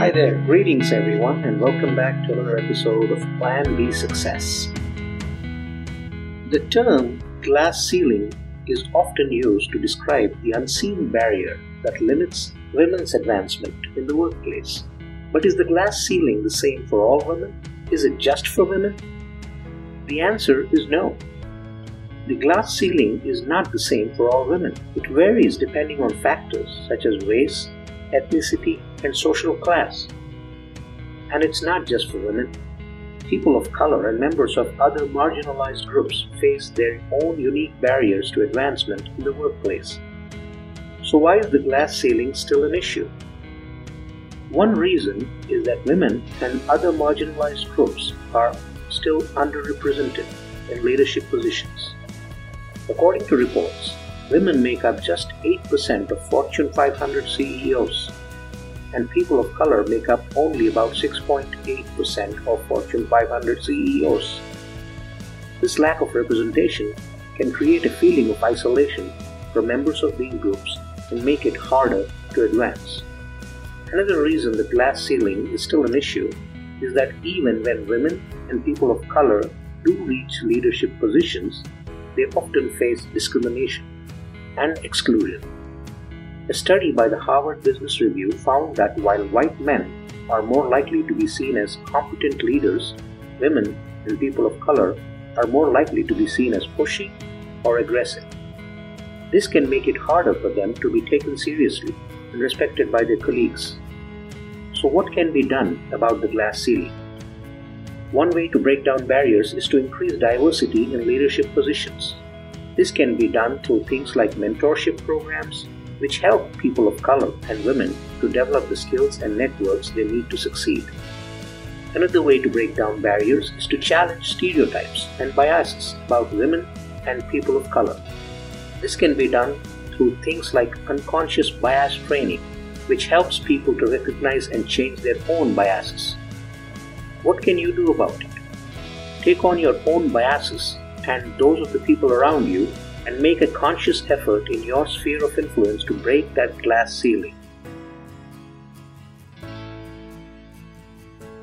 Hi there, greetings everyone, and welcome back to another episode of Plan B Success. The term glass ceiling is often used to describe the unseen barrier that limits women's advancement in the workplace. But is the glass ceiling the same for all women? Is it just for women? The answer is no. The glass ceiling is not the same for all women. It varies depending on factors such as race, ethnicity, and social class. And it's not just for women. People of color and members of other marginalized groups face their own unique barriers to advancement in the workplace. So, why is the glass ceiling still an issue? One reason is that women and other marginalized groups are still underrepresented in leadership positions. According to reports, women make up just 8% of Fortune 500 CEOs, and people of color make up only about 6.8% of Fortune 500 CEOs. This lack of representation can create a feeling of isolation for members of these groups and make it harder to advance. Another reason the glass ceiling is still an issue is that even when women and people of color do reach leadership positions, they often face discrimination and exclusion. A study by the Harvard Business Review found that while white men are more likely to be seen as competent leaders, women and people of color are more likely to be seen as pushy or aggressive. This can make it harder for them to be taken seriously and respected by their colleagues. So, what can be done about the glass ceiling? One way to break down barriers is to increase diversity in leadership positions. This can be done through things like mentorship programs, which help people of color and women to develop the skills and networks they need to succeed. Another way to break down barriers is to challenge stereotypes and biases about women and people of color. This can be done through things like unconscious bias training, which helps people to recognize and change their own biases. What can you do about it? Take on your own biases and those of the people around you and make a conscious effort in your sphere of influence to break that glass ceiling.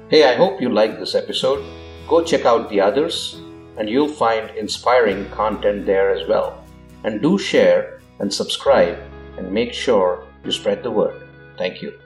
Hey, I hope you liked this episode. Go check out the others, and you'll find inspiring content there as well. And do share and subscribe and make sure you spread the word. Thank you.